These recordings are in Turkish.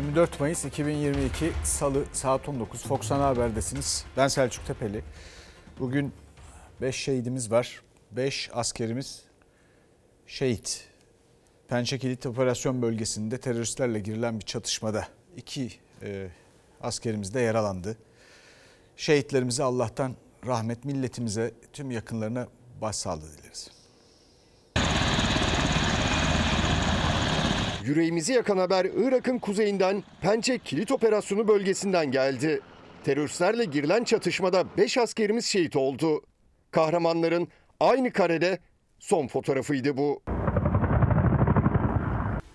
24 Mayıs 2022 Salı saat 19 Fox Ana Haber'desiniz. Ben Selçuk Tepeli. Bugün 5 şehidimiz var. 5 askerimiz şehit. Pençe Kilit Operasyon Bölgesi'nde teröristlerle girilen bir çatışmada iki e, askerimiz de yaralandı. Şehitlerimize Allah'tan rahmet, milletimize, tüm yakınlarına başsağlığı dileriz. Yüreğimizi yakan haber Irak'ın kuzeyinden Pençe Kilit Operasyonu bölgesinden geldi. Teröristlerle girilen çatışmada 5 askerimiz şehit oldu. Kahramanların aynı karede son fotoğrafıydı bu.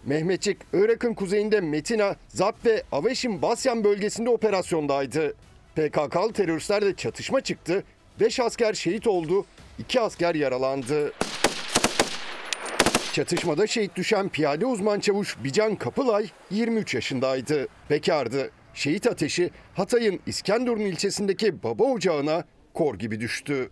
Mehmetçik, Irak'ın kuzeyinde Metina, Zap ve Aveşim Basyan bölgesinde operasyondaydı. PKK'lı teröristlerle çatışma çıktı, 5 asker şehit oldu, 2 asker yaralandı. Çatışmada şehit düşen piyade uzman çavuş Bican Kapılay 23 yaşındaydı. Bekardı. Şehit ateşi Hatay'ın İskenderun ilçesindeki baba ocağına kor gibi düştü.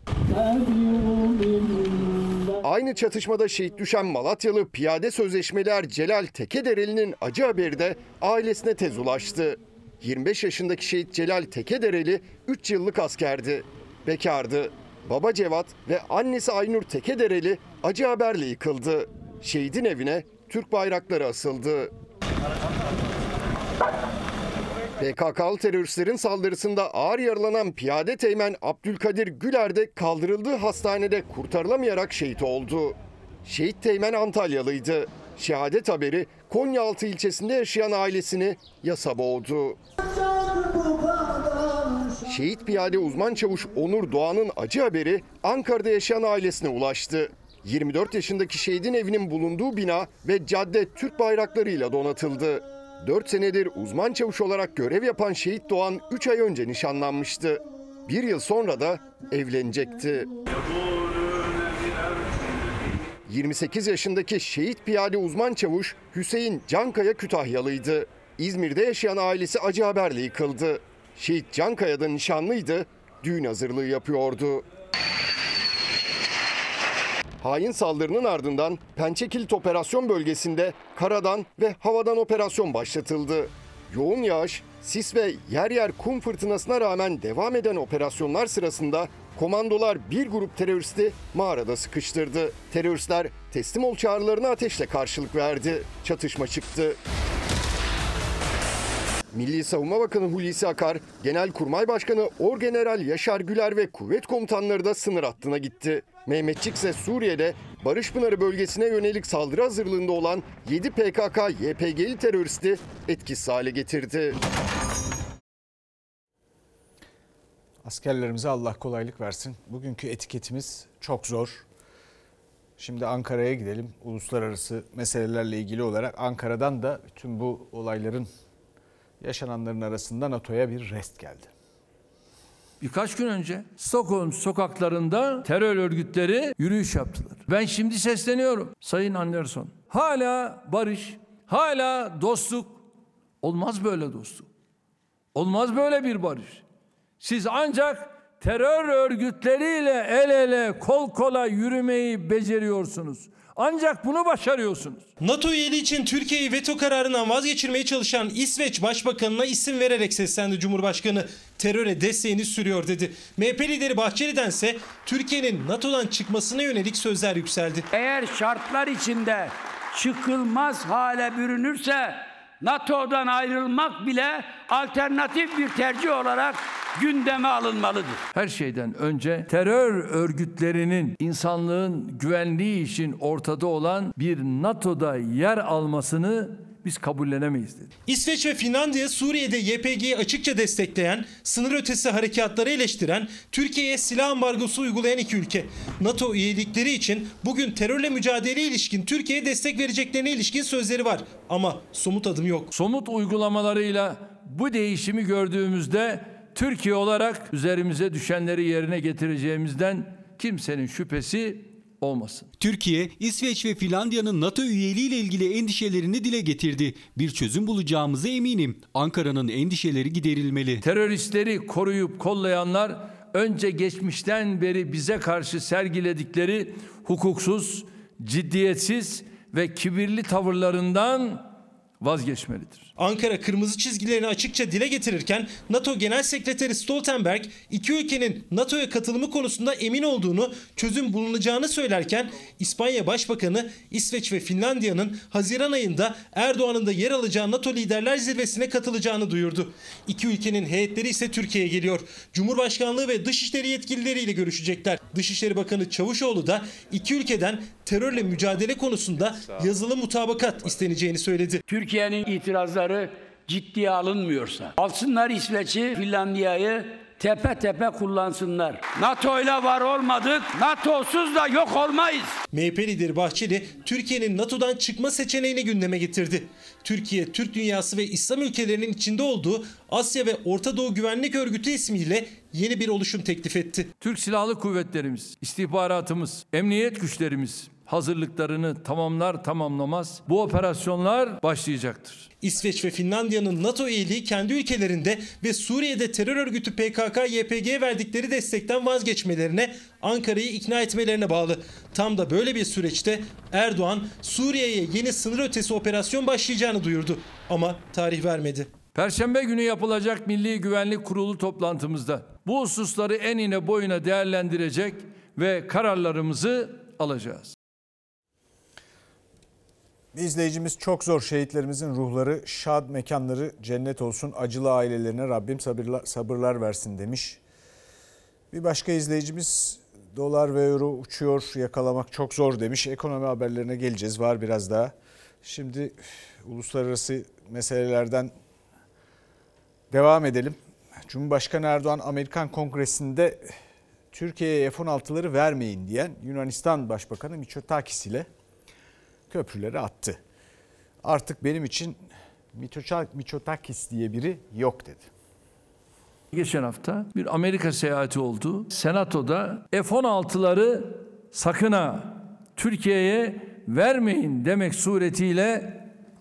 Aynı çatışmada şehit düşen Malatyalı piyade sözleşmeler Celal Tekedereli'nin acı haberi de ailesine tez ulaştı. 25 yaşındaki şehit Celal Tekedereli 3 yıllık askerdi. Bekardı. Baba Cevat ve annesi Aynur Tekedereli acı haberle yıkıldı. Şehidin evine Türk bayrakları asıldı. PKK'lı teröristlerin saldırısında ağır yaralanan piyade teğmen Abdülkadir Güler de kaldırıldığı hastanede kurtarılamayarak şehit oldu. Şehit teğmen Antalyalıydı. Şehadet haberi Konyaaltı ilçesinde yaşayan ailesini yasa boğdu. Şehit piyade uzman çavuş Onur Doğan'ın acı haberi Ankara'da yaşayan ailesine ulaştı. 24 yaşındaki şehidin evinin bulunduğu bina ve cadde Türk bayraklarıyla donatıldı. 4 senedir uzman çavuş olarak görev yapan şehit Doğan 3 ay önce nişanlanmıştı. Bir yıl sonra da evlenecekti. 28 yaşındaki şehit piyade uzman çavuş Hüseyin Cankaya Kütahyalıydı. İzmir'de yaşayan ailesi acı haberle yıkıldı. Şehit Cankaya'da nişanlıydı, düğün hazırlığı yapıyordu. Hain saldırının ardından Pençekilit operasyon bölgesinde karadan ve havadan operasyon başlatıldı. Yoğun yağış, sis ve yer yer kum fırtınasına rağmen devam eden operasyonlar sırasında komandolar bir grup teröristi mağarada sıkıştırdı. Teröristler teslim ol çağrılarına ateşle karşılık verdi. Çatışma çıktı. Milli Savunma Bakanı Hulusi Akar, Genelkurmay Başkanı Orgeneral Yaşar Güler ve kuvvet komutanları da sınır hattına gitti. Mehmetçik ise Suriye'de Barış Pınarı bölgesine yönelik saldırı hazırlığında olan 7 PKK-YPG'li teröristi etkisiz hale getirdi. Askerlerimize Allah kolaylık versin. Bugünkü etiketimiz çok zor. Şimdi Ankara'ya gidelim. Uluslararası meselelerle ilgili olarak Ankara'dan da bütün bu olayların yaşananların arasında NATO'ya bir rest geldi. Birkaç gün önce Stockholm sokaklarında terör örgütleri yürüyüş yaptılar. Ben şimdi sesleniyorum Sayın Anderson. Hala barış, hala dostluk. Olmaz böyle dostluk. Olmaz böyle bir barış. Siz ancak terör örgütleriyle el ele kol kola yürümeyi beceriyorsunuz. Ancak bunu başarıyorsunuz. NATO üyeliği için Türkiye'yi veto kararından vazgeçirmeye çalışan İsveç Başbakanı'na isim vererek seslendi Cumhurbaşkanı. Teröre desteğini sürüyor dedi. MHP lideri Bahçeli'den ise Türkiye'nin NATO'dan çıkmasına yönelik sözler yükseldi. Eğer şartlar içinde çıkılmaz hale bürünürse NATO'dan ayrılmak bile alternatif bir tercih olarak gündeme alınmalıdır. Her şeyden önce terör örgütlerinin insanlığın güvenliği için ortada olan bir NATO'da yer almasını biz kabullenemeyiz dedi. İsveç ve Finlandiya Suriye'de YPG'yi açıkça destekleyen, sınır ötesi harekatları eleştiren, Türkiye'ye silah ambargosu uygulayan iki ülke. NATO üyelikleri için bugün terörle mücadeleye ilişkin Türkiye'ye destek vereceklerine ilişkin sözleri var. Ama somut adım yok. Somut uygulamalarıyla bu değişimi gördüğümüzde Türkiye olarak üzerimize düşenleri yerine getireceğimizden kimsenin şüphesi olmasın. Türkiye, İsveç ve Finlandiya'nın NATO üyeliği ile ilgili endişelerini dile getirdi. Bir çözüm bulacağımıza eminim. Ankara'nın endişeleri giderilmeli. Teröristleri koruyup kollayanlar önce geçmişten beri bize karşı sergiledikleri hukuksuz, ciddiyetsiz ve kibirli tavırlarından vazgeçmelidir. Ankara kırmızı çizgilerini açıkça dile getirirken NATO Genel Sekreteri Stoltenberg iki ülkenin NATO'ya katılımı konusunda emin olduğunu, çözüm bulunacağını söylerken İspanya Başbakanı İsveç ve Finlandiya'nın Haziran ayında Erdoğan'ın da yer alacağı NATO Liderler Zirvesi'ne katılacağını duyurdu. İki ülkenin heyetleri ise Türkiye'ye geliyor. Cumhurbaşkanlığı ve Dışişleri yetkilileriyle görüşecekler. Dışişleri Bakanı Çavuşoğlu da iki ülkeden terörle mücadele konusunda yazılı mutabakat isteneceğini söyledi. Türkiye'nin itirazları ciddiye alınmıyorsa alsınlar İsveç'i, Finlandiya'yı tepe tepe kullansınlar. NATO ile var olmadık, NATO'suz da yok olmayız. MHP lideri Bahçeli, Türkiye'nin NATO'dan çıkma seçeneğini gündeme getirdi. Türkiye, Türk dünyası ve İslam ülkelerinin içinde olduğu Asya ve Orta Doğu Güvenlik Örgütü ismiyle yeni bir oluşum teklif etti. Türk Silahlı Kuvvetlerimiz, istihbaratımız, emniyet güçlerimiz hazırlıklarını tamamlar tamamlamaz bu operasyonlar başlayacaktır. İsveç ve Finlandiya'nın NATO üyeliği kendi ülkelerinde ve Suriye'de terör örgütü PKK-YPG'ye verdikleri destekten vazgeçmelerine, Ankara'yı ikna etmelerine bağlı. Tam da böyle bir süreçte Erdoğan Suriye'ye yeni sınır ötesi operasyon başlayacağını duyurdu. Ama tarih vermedi. Perşembe günü yapılacak Milli Güvenlik Kurulu toplantımızda bu hususları enine boyuna değerlendirecek ve kararlarımızı alacağız. İzleyicimiz çok zor şehitlerimizin ruhları, şad mekanları cennet olsun. Acılı ailelerine Rabbim sabırlar, sabırlar versin demiş. Bir başka izleyicimiz dolar ve euro uçuyor yakalamak çok zor demiş. Ekonomi haberlerine geleceğiz var biraz daha. Şimdi uluslararası meselelerden devam edelim. Cumhurbaşkanı Erdoğan Amerikan Kongresi'nde Türkiye'ye F-16'ları vermeyin diyen Yunanistan Başbakanı Mitsotakis ile köprüleri attı. Artık benim için Mitsotakis diye biri yok dedi. Geçen hafta bir Amerika seyahati oldu. Senato'da F-16'ları sakın ha Türkiye'ye vermeyin demek suretiyle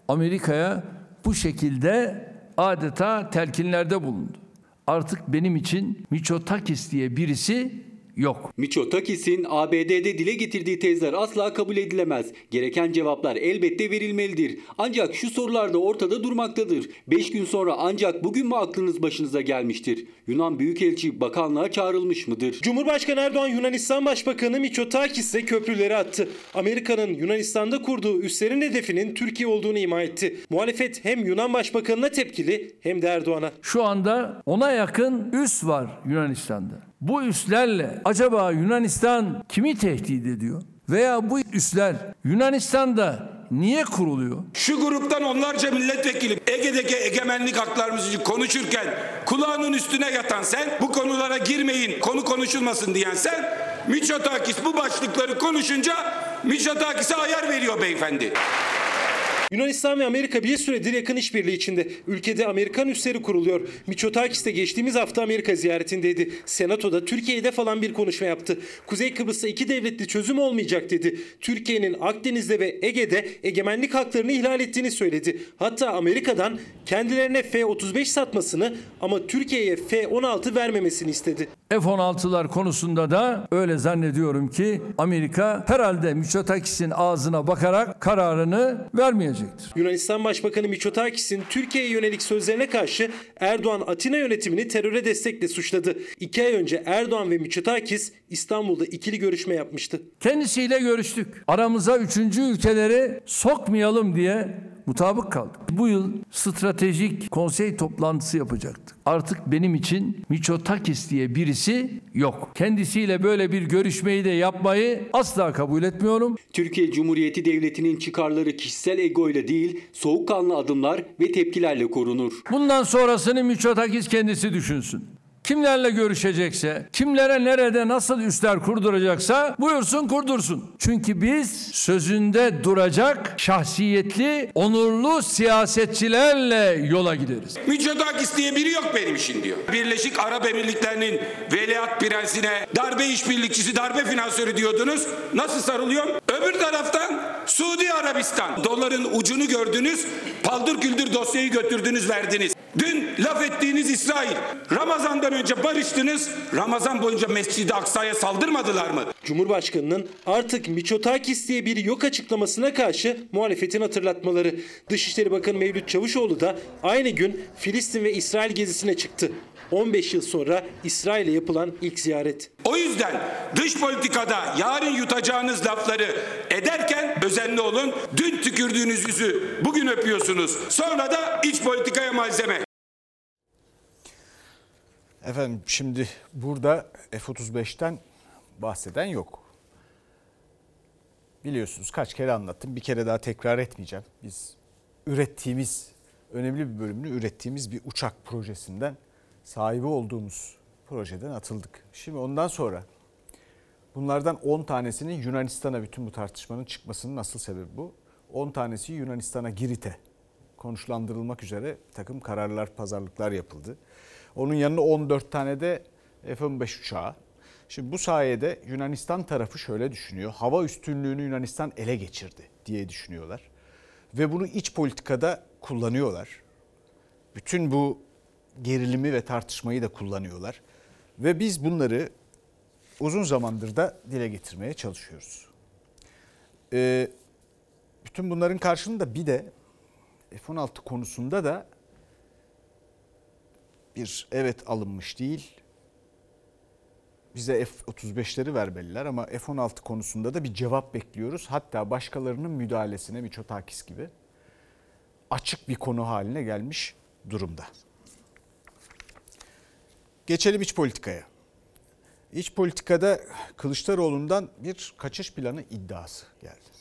Amerika'ya bu şekilde adeta telkinlerde bulundu. Artık benim için Mitsotakis diye birisi yok. Mitsotakis'in ABD'de dile getirdiği tezler asla kabul edilemez. Gereken cevaplar elbette verilmelidir. Ancak şu sorular da ortada durmaktadır. 5 gün sonra ancak bugün mü aklınız başınıza gelmiştir? Yunan Büyükelçi bakanlığa çağrılmış mıdır? Cumhurbaşkanı Erdoğan Yunanistan Başbakanı Mitsotakis'e köprüleri attı. Amerika'nın Yunanistan'da kurduğu üslerin hedefinin Türkiye olduğunu ima etti. Muhalefet hem Yunan Başbakanı'na tepkili hem de Erdoğan'a. Şu anda ona yakın üs var Yunanistan'da. Bu üslerle acaba Yunanistan kimi tehdit ediyor? Veya bu üsler Yunanistan'da niye kuruluyor? Şu gruptan onlarca milletvekili Ege'deki egemenlik haklarımız için konuşurken kulağının üstüne yatan sen, bu konulara girmeyin, konu konuşulmasın diyen sen, Mitsotakis bu başlıkları konuşunca Mitsotakis'e ayar veriyor beyefendi. Yunanistan ve Amerika bir süredir yakın işbirliği içinde. Ülkede Amerikan üsleri kuruluyor. Mitsotakis de geçtiğimiz hafta Amerika ziyaretindeydi. Senatoda Türkiye'de falan bir konuşma yaptı. Kuzey Kıbrıs'ta iki devletli çözüm olmayacak dedi. Türkiye'nin Akdeniz'de ve Ege'de egemenlik haklarını ihlal ettiğini söyledi. Hatta Amerika'dan kendilerine F-35 satmasını ama Türkiye'ye F-16 vermemesini istedi. F-16'lar konusunda da öyle zannediyorum ki Amerika herhalde Mitsotakis'in ağzına bakarak kararını vermeyecektir. Yunanistan Başbakanı Mitsotakis'in Türkiye'ye yönelik sözlerine karşı Erdoğan Atina yönetimini teröre destekle suçladı. İki ay önce Erdoğan ve Mitsotakis İstanbul'da ikili görüşme yapmıştı. Kendisiyle görüştük. Aramıza üçüncü ülkeleri sokmayalım diye mutabık kaldık. Bu yıl stratejik konsey toplantısı yapacaktık. Artık benim için Mitsotakis diye birisi yok. Kendisiyle böyle bir görüşmeyi de yapmayı asla kabul etmiyorum. Türkiye Cumhuriyeti Devleti'nin çıkarları kişisel egoyla değil, soğukkanlı adımlar ve tepkilerle korunur. Bundan sonrasını Mitsotakis kendisi düşünsün. Kimlerle görüşecekse, kimlere nerede nasıl üsler kurduracaksa buyursun kurdursun. Çünkü biz sözünde duracak şahsiyetli, onurlu siyasetçilerle yola gideriz. Mitsotakis diye biri yok benim için diyor. Birleşik Arap Emirlikleri'nin veliaht prensine darbe işbirlikçisi, darbe finansörü diyordunuz. Nasıl sarılıyor? Öbür taraftan Suudi Arabistan. Doların ucunu gördünüz, paldır küldür dosyayı götürdünüz, verdiniz. Dün laf ettiğiniz İsrail. Ramazan'dan önce barıştınız. Ramazan boyunca Mescid-i Aksa'ya saldırmadılar mı? Cumhurbaşkanının artık Miçotakis diye biri yok açıklamasına karşı muhalefetin hatırlatmaları. Dışişleri Bakanı Mevlüt Çavuşoğlu da aynı gün Filistin ve İsrail gezisine çıktı. 15 yıl sonra İsrail'e yapılan ilk ziyaret. O yüzden dış politikada yarın yutacağınız lafları ederken özenli olun. Dün tükürdüğünüz yüzü bugün öpüyorsunuz. Sonra da iç politikaya malzeme. Efendim şimdi burada F-35'ten bahseden yok. Biliyorsunuz kaç kere anlattım. Bir kere daha tekrar etmeyeceğim. Biz ürettiğimiz, önemli bir bölümünü ürettiğimiz bir uçak projesinden sahibi olduğumuz projeden atıldık. Şimdi ondan sonra bunlardan 10 tanesinin Yunanistan'a bütün bu tartışmanın çıkmasının asıl sebebi bu. 10 tanesi Yunanistan'a Girit'e konuşlandırılmak üzere takım kararlar, pazarlıklar yapıldı. Onun yanına 14 tane de F-15 uçağı. Şimdi bu sayede Yunanistan tarafı şöyle düşünüyor. Hava üstünlüğünü Yunanistan ele geçirdi diye düşünüyorlar. Ve bunu iç politikada kullanıyorlar. Bütün bu gerilimi ve tartışmayı da kullanıyorlar. Ve biz bunları uzun zamandır da dile getirmeye çalışıyoruz. Ee, bütün bunların karşılığında bir de F-16 konusunda da bir evet alınmış değil. Bize F-35'leri vermeliler ama F-16 konusunda da bir cevap bekliyoruz. Hatta başkalarının müdahalesine Miçotakis gibi açık bir konu haline gelmiş durumda. Geçelim iç politikaya. İç politikada Kılıçdaroğlu'ndan bir kaçış planı iddiası geldi.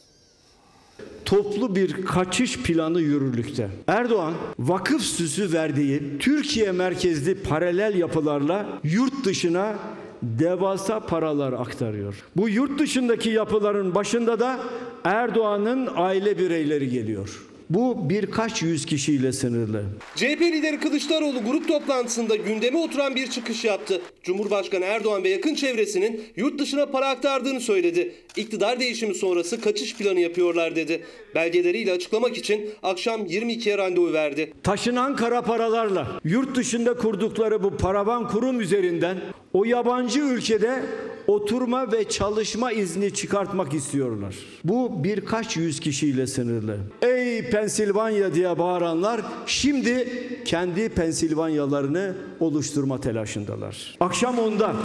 Toplu bir kaçış planı yürürlükte. Erdoğan vakıf süsü verdiği Türkiye merkezli paralel yapılarla yurt dışına devasa paralar aktarıyor. Bu yurt dışındaki yapıların başında da Erdoğan'ın aile bireyleri geliyor. Bu birkaç yüz kişiyle sınırlı. CHP lideri Kılıçdaroğlu grup toplantısında gündeme oturan bir çıkış yaptı. Cumhurbaşkanı Erdoğan ve yakın çevresinin yurt dışına para aktardığını söyledi. İktidar değişimi sonrası kaçış planı yapıyorlar dedi. Belgeleriyle açıklamak için akşam 22'ye randevu verdi. Taşınan kara paralarla yurt dışında kurdukları bu paravan kurum üzerinden o yabancı ülkede oturma ve çalışma izni çıkartmak istiyorlar. Bu birkaç yüz kişiyle sınırlı. Ey Pensilvanya diye bağıranlar şimdi kendi Pensilvanyalarını oluşturma telaşındalar. Akşam onda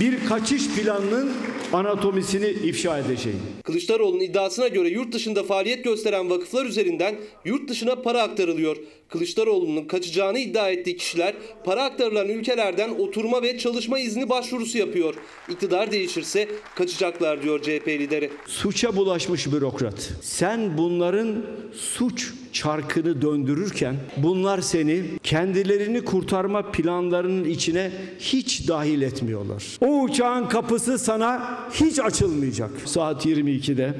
bir kaçış planının anatomisini ifşa edeceğim. Kılıçdaroğlu'nun iddiasına göre yurt dışında faaliyet gösteren vakıflar üzerinden yurt dışına para aktarılıyor. Kılıçdaroğlu'nun kaçacağını iddia ettiği kişiler para aktarılan ülkelerden oturma ve çalışma izni başvurusu yapıyor. İktidar değişirse kaçacaklar diyor CHP lideri. suça bulaşmış bürokrat. Sen bunların suç çarkını döndürürken bunlar seni kendilerini kurtarma planlarının içine hiç dahil etmiyorlar. O uçağın kapısı sana hiç açılmayacak. Saat 22'de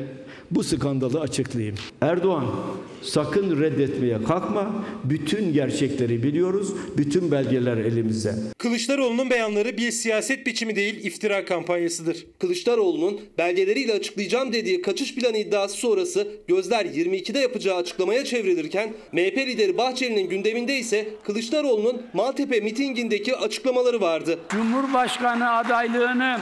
bu skandalı açıklayayım. Erdoğan sakın reddetmeye kalkma. Bütün gerçekleri biliyoruz. Bütün belgeler elimizde. Kılıçdaroğlu'nun beyanları bir siyaset biçimi değil iftira kampanyasıdır. Kılıçdaroğlu'nun belgeleriyle açıklayacağım dediği kaçış planı iddiası sonrası gözler 22'de yapacağı açıklamaya çevrilirken MHP lideri Bahçeli'nin gündeminde ise Kılıçdaroğlu'nun Maltepe mitingindeki açıklamaları vardı. Cumhurbaşkanı adaylığını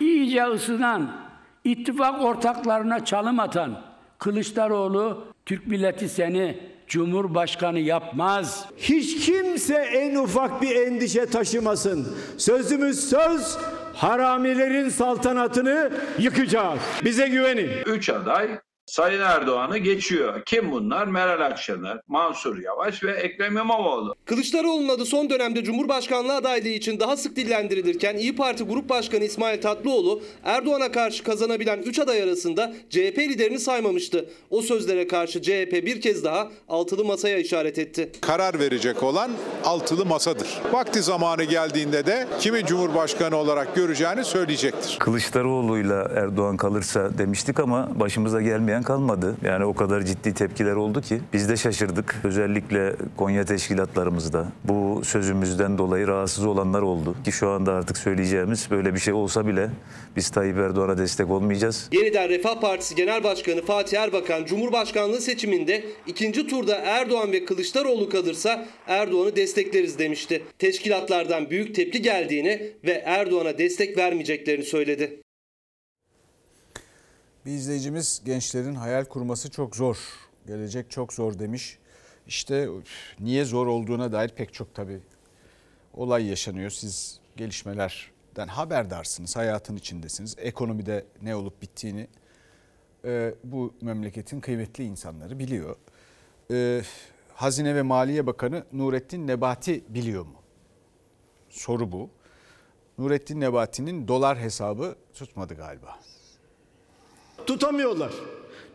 iyice ısınan, ittifak ortaklarına çalım atan Kılıçdaroğlu, Türk milleti seni Cumhurbaşkanı yapmaz. Hiç kimse en ufak bir endişe taşımasın. Sözümüz söz, haramilerin saltanatını yıkacağız. Bize güvenin. Üç aday Sayın Erdoğan'ı geçiyor. Kim bunlar? Meral Akşener, Mansur Yavaş ve Ekrem İmamoğlu. Kılıçdaroğlu'nun adı son dönemde Cumhurbaşkanlığı adaylığı için daha sık dillendirilirken İyi Parti Grup Başkanı İsmail Tatlıoğlu Erdoğan'a karşı kazanabilen 3 aday arasında CHP liderini saymamıştı. O sözlere karşı CHP bir kez daha altılı masaya işaret etti. karar verecek olan altılı masadır. Vakti zamanı geldiğinde de kimi cumhurbaşkanı olarak göreceğini söyleyecektir. Kılıçdaroğlu'yla Erdoğan kalırsa demiştik ama başımıza gelmeyen dinleyen kalmadı. Yani o kadar ciddi tepkiler oldu ki biz de şaşırdık. Özellikle Konya teşkilatlarımızda bu sözümüzden dolayı rahatsız olanlar oldu. Ki şu anda artık söyleyeceğimiz böyle bir şey olsa bile biz Tayyip Erdoğan'a destek olmayacağız. Yeniden Refah Partisi Genel Başkanı Fatih Erbakan Cumhurbaşkanlığı seçiminde ikinci turda Erdoğan ve Kılıçdaroğlu kalırsa Erdoğan'ı destekleriz demişti. Teşkilatlardan büyük tepki geldiğini ve Erdoğan'a destek vermeyeceklerini söyledi. Bir izleyicimiz gençlerin hayal kurması çok zor. Gelecek çok zor demiş. İşte niye zor olduğuna dair pek çok tabii olay yaşanıyor. Siz gelişmelerden haberdarsınız, hayatın içindesiniz. Ekonomide ne olup bittiğini e, bu memleketin kıymetli insanları biliyor. E, Hazine ve Maliye Bakanı Nurettin Nebati biliyor mu? Soru bu. Nurettin Nebati'nin dolar hesabı tutmadı galiba. Tutamıyorlar.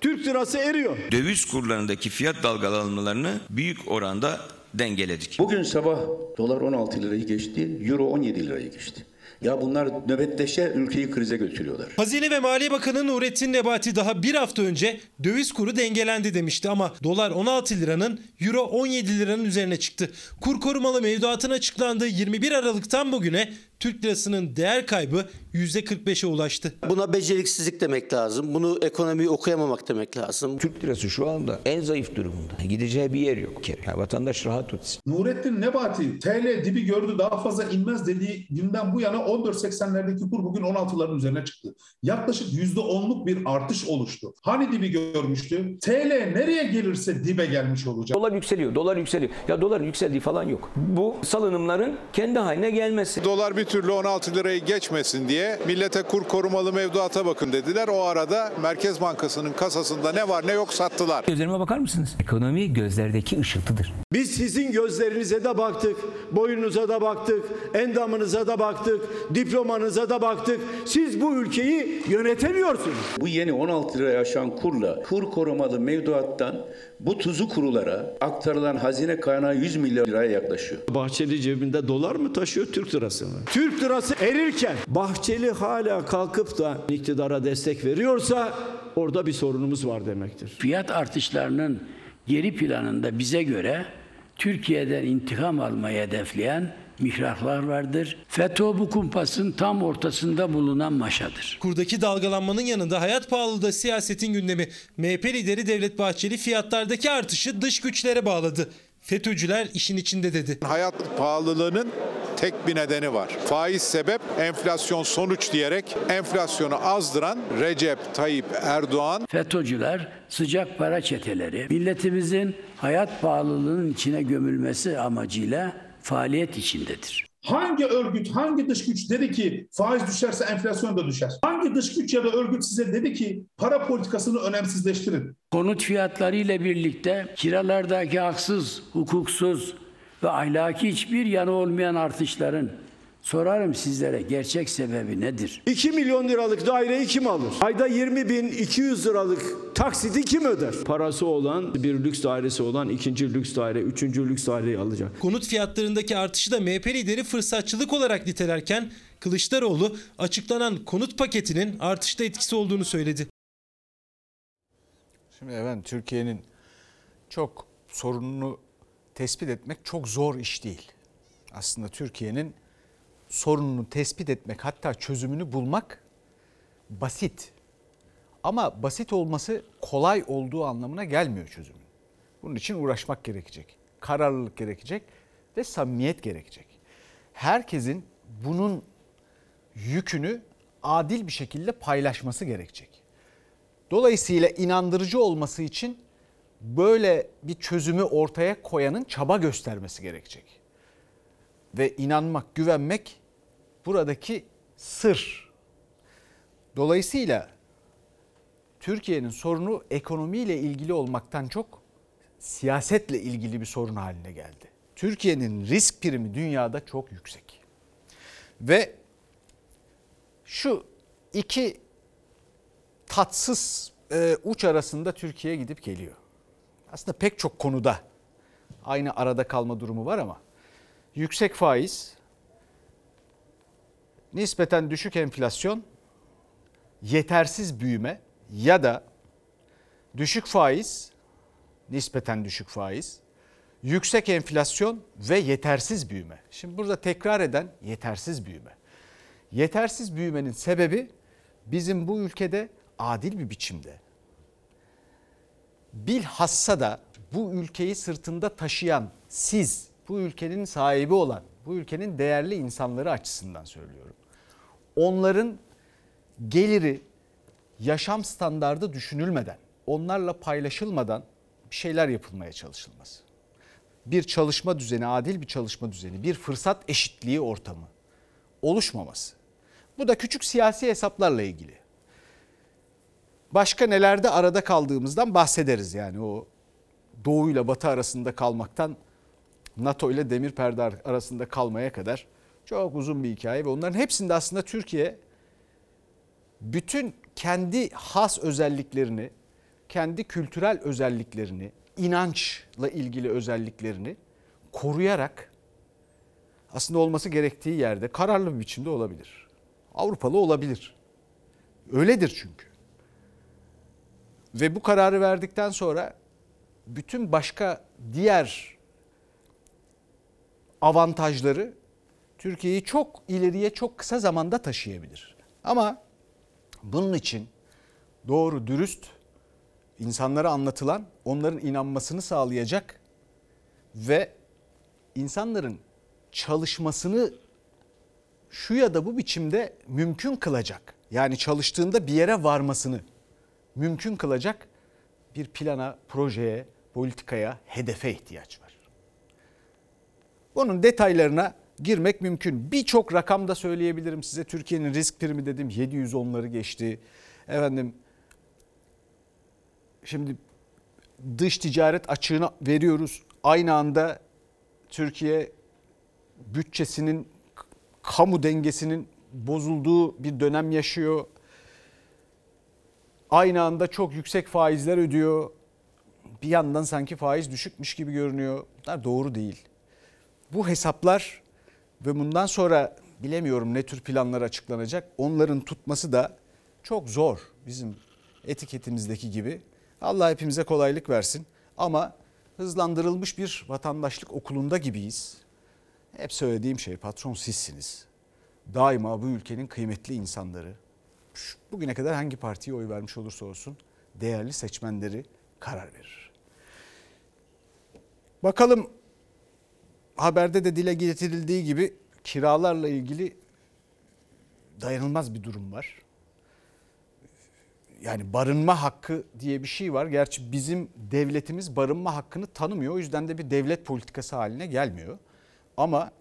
Türk lirası eriyor. Döviz kurlarındaki fiyat dalgalanmalarını büyük oranda dengeledik. Bugün sabah dolar 16 lirayı geçti, euro 17 lirayı geçti. Ya bunlar nöbetleşe ülkeyi krize götürüyorlar. Hazine ve Maliye Bakanı Nurettin Nebati daha bir hafta önce döviz kuru dengelendi demişti ama dolar 16 liranın euro 17 liranın üzerine çıktı. Kur korumalı mevduatın açıklandığı 21 Aralık'tan bugüne Türk lirasının değer kaybı %45'e ulaştı. Buna beceriksizlik demek lazım. Bunu ekonomiyi okuyamamak demek lazım. Türk lirası şu anda en zayıf durumunda. Gideceği bir yer yok. kere. Yani vatandaş rahat etsin. Nurettin Nebati TL dibi gördü daha fazla inmez dediği günden bu yana 14.80'lerdeki kur bugün 16'ların üzerine çıktı. Yaklaşık %10'luk bir artış oluştu. Hani dibi görmüştü? TL nereye gelirse dibe gelmiş olacak. Dolar yükseliyor, dolar yükseliyor. Ya doların yükseldiği falan yok. Bu salınımların kendi haline gelmesi. Dolar bir türlü 16 lirayı geçmesin diye millete kur korumalı mevduata bakın dediler. O arada Merkez Bankası'nın kasasında ne var ne yok sattılar. Gözlerime bakar mısınız? Ekonomi gözlerdeki ışıltıdır. Biz sizin gözlerinize de baktık, boyunuza da baktık, endamınıza da baktık, diplomanıza da baktık. Siz bu ülkeyi yönetemiyorsunuz. Bu yeni 16 liraya aşan kurla kur korumalı mevduattan bu tuzu kurulara aktarılan hazine kaynağı 100 milyar liraya yaklaşıyor. Bahçeli cebinde dolar mı taşıyor, Türk lirası mı? Türk lirası erirken Bahçeli hala kalkıp da iktidara destek veriyorsa orada bir sorunumuz var demektir. Fiyat artışlarının geri planında bize göre Türkiye'den intikam almayı hedefleyen mihraklar vardır. FETÖ bu kumpasın tam ortasında bulunan maşadır. Kurdaki dalgalanmanın yanında hayat pahalılığı da siyasetin gündemi. MHP lideri Devlet Bahçeli fiyatlardaki artışı dış güçlere bağladı. FETÖ'cüler işin içinde dedi. Hayat pahalılığının tek bir nedeni var. Faiz sebep, enflasyon sonuç diyerek enflasyonu azdıran Recep Tayyip Erdoğan FETÖ'cüler sıcak para çeteleri milletimizin hayat pahalılığının içine gömülmesi amacıyla faaliyet içindedir. Hangi örgüt, hangi dış güç dedi ki faiz düşerse enflasyon da düşer? Hangi dış güç ya da örgüt size dedi ki para politikasını önemsizleştirin? Konut fiyatları ile birlikte kiralardaki haksız, hukuksuz ve ahlaki hiçbir yanı olmayan artışların sorarım sizlere gerçek sebebi nedir? 2 milyon liralık daireyi kim alır? Ayda 20 bin 200 liralık taksiti kim öder? Parası olan bir lüks dairesi olan ikinci lüks daire, üçüncü lüks daireyi alacak. Konut fiyatlarındaki artışı da MHP lideri fırsatçılık olarak nitelerken Kılıçdaroğlu açıklanan konut paketinin artışta etkisi olduğunu söyledi. Şimdi efendim Türkiye'nin çok sorununu tespit etmek çok zor iş değil. Aslında Türkiye'nin sorununu tespit etmek hatta çözümünü bulmak basit. Ama basit olması kolay olduğu anlamına gelmiyor çözümün. Bunun için uğraşmak gerekecek. Kararlılık gerekecek ve samimiyet gerekecek. Herkesin bunun yükünü adil bir şekilde paylaşması gerekecek. Dolayısıyla inandırıcı olması için böyle bir çözümü ortaya koyanın çaba göstermesi gerekecek. Ve inanmak, güvenmek buradaki sır. Dolayısıyla Türkiye'nin sorunu ekonomiyle ilgili olmaktan çok siyasetle ilgili bir sorun haline geldi. Türkiye'nin risk primi dünyada çok yüksek. Ve şu iki tatsız e, uç arasında Türkiye gidip geliyor. Aslında pek çok konuda aynı arada kalma durumu var ama yüksek faiz, nispeten düşük enflasyon, yetersiz büyüme ya da düşük faiz, nispeten düşük faiz, yüksek enflasyon ve yetersiz büyüme. Şimdi burada tekrar eden yetersiz büyüme. Yetersiz büyümenin sebebi bizim bu ülkede adil bir biçimde bilhassa da bu ülkeyi sırtında taşıyan siz, bu ülkenin sahibi olan, bu ülkenin değerli insanları açısından söylüyorum. Onların geliri, yaşam standardı düşünülmeden, onlarla paylaşılmadan bir şeyler yapılmaya çalışılması. Bir çalışma düzeni, adil bir çalışma düzeni, bir fırsat eşitliği ortamı oluşmaması. Bu da küçük siyasi hesaplarla ilgili. Başka nelerde arada kaldığımızdan bahsederiz yani o Doğu ile Batı arasında kalmaktan NATO ile demir perde arasında kalmaya kadar çok uzun bir hikaye ve onların hepsinde aslında Türkiye bütün kendi has özelliklerini, kendi kültürel özelliklerini, inançla ilgili özelliklerini koruyarak aslında olması gerektiği yerde kararlı bir biçimde olabilir. Avrupalı olabilir. Öyledir çünkü. Ve bu kararı verdikten sonra bütün başka diğer avantajları Türkiye'yi çok ileriye çok kısa zamanda taşıyabilir. Ama bunun için doğru, dürüst, insanlara anlatılan, onların inanmasını sağlayacak ve insanların çalışmasını şu ya da bu biçimde mümkün kılacak. Yani çalıştığında bir yere varmasını mümkün kılacak bir plana, projeye, politikaya, hedefe ihtiyaç var. Bunun detaylarına girmek mümkün. Birçok rakam da söyleyebilirim size. Türkiye'nin risk primi dedim 710'ları geçti. Efendim şimdi dış ticaret açığını veriyoruz. Aynı anda Türkiye bütçesinin kamu dengesinin bozulduğu bir dönem yaşıyor aynı anda çok yüksek faizler ödüyor. Bir yandan sanki faiz düşükmüş gibi görünüyor. Doğru değil. Bu hesaplar ve bundan sonra bilemiyorum ne tür planlar açıklanacak. Onların tutması da çok zor bizim etiketimizdeki gibi. Allah hepimize kolaylık versin. Ama hızlandırılmış bir vatandaşlık okulunda gibiyiz. Hep söylediğim şey patron sizsiniz. Daima bu ülkenin kıymetli insanları, bugüne kadar hangi partiye oy vermiş olursa olsun değerli seçmenleri karar verir. Bakalım haberde de dile getirildiği gibi kiralarla ilgili dayanılmaz bir durum var. Yani barınma hakkı diye bir şey var. Gerçi bizim devletimiz barınma hakkını tanımıyor. O yüzden de bir devlet politikası haline gelmiyor. Ama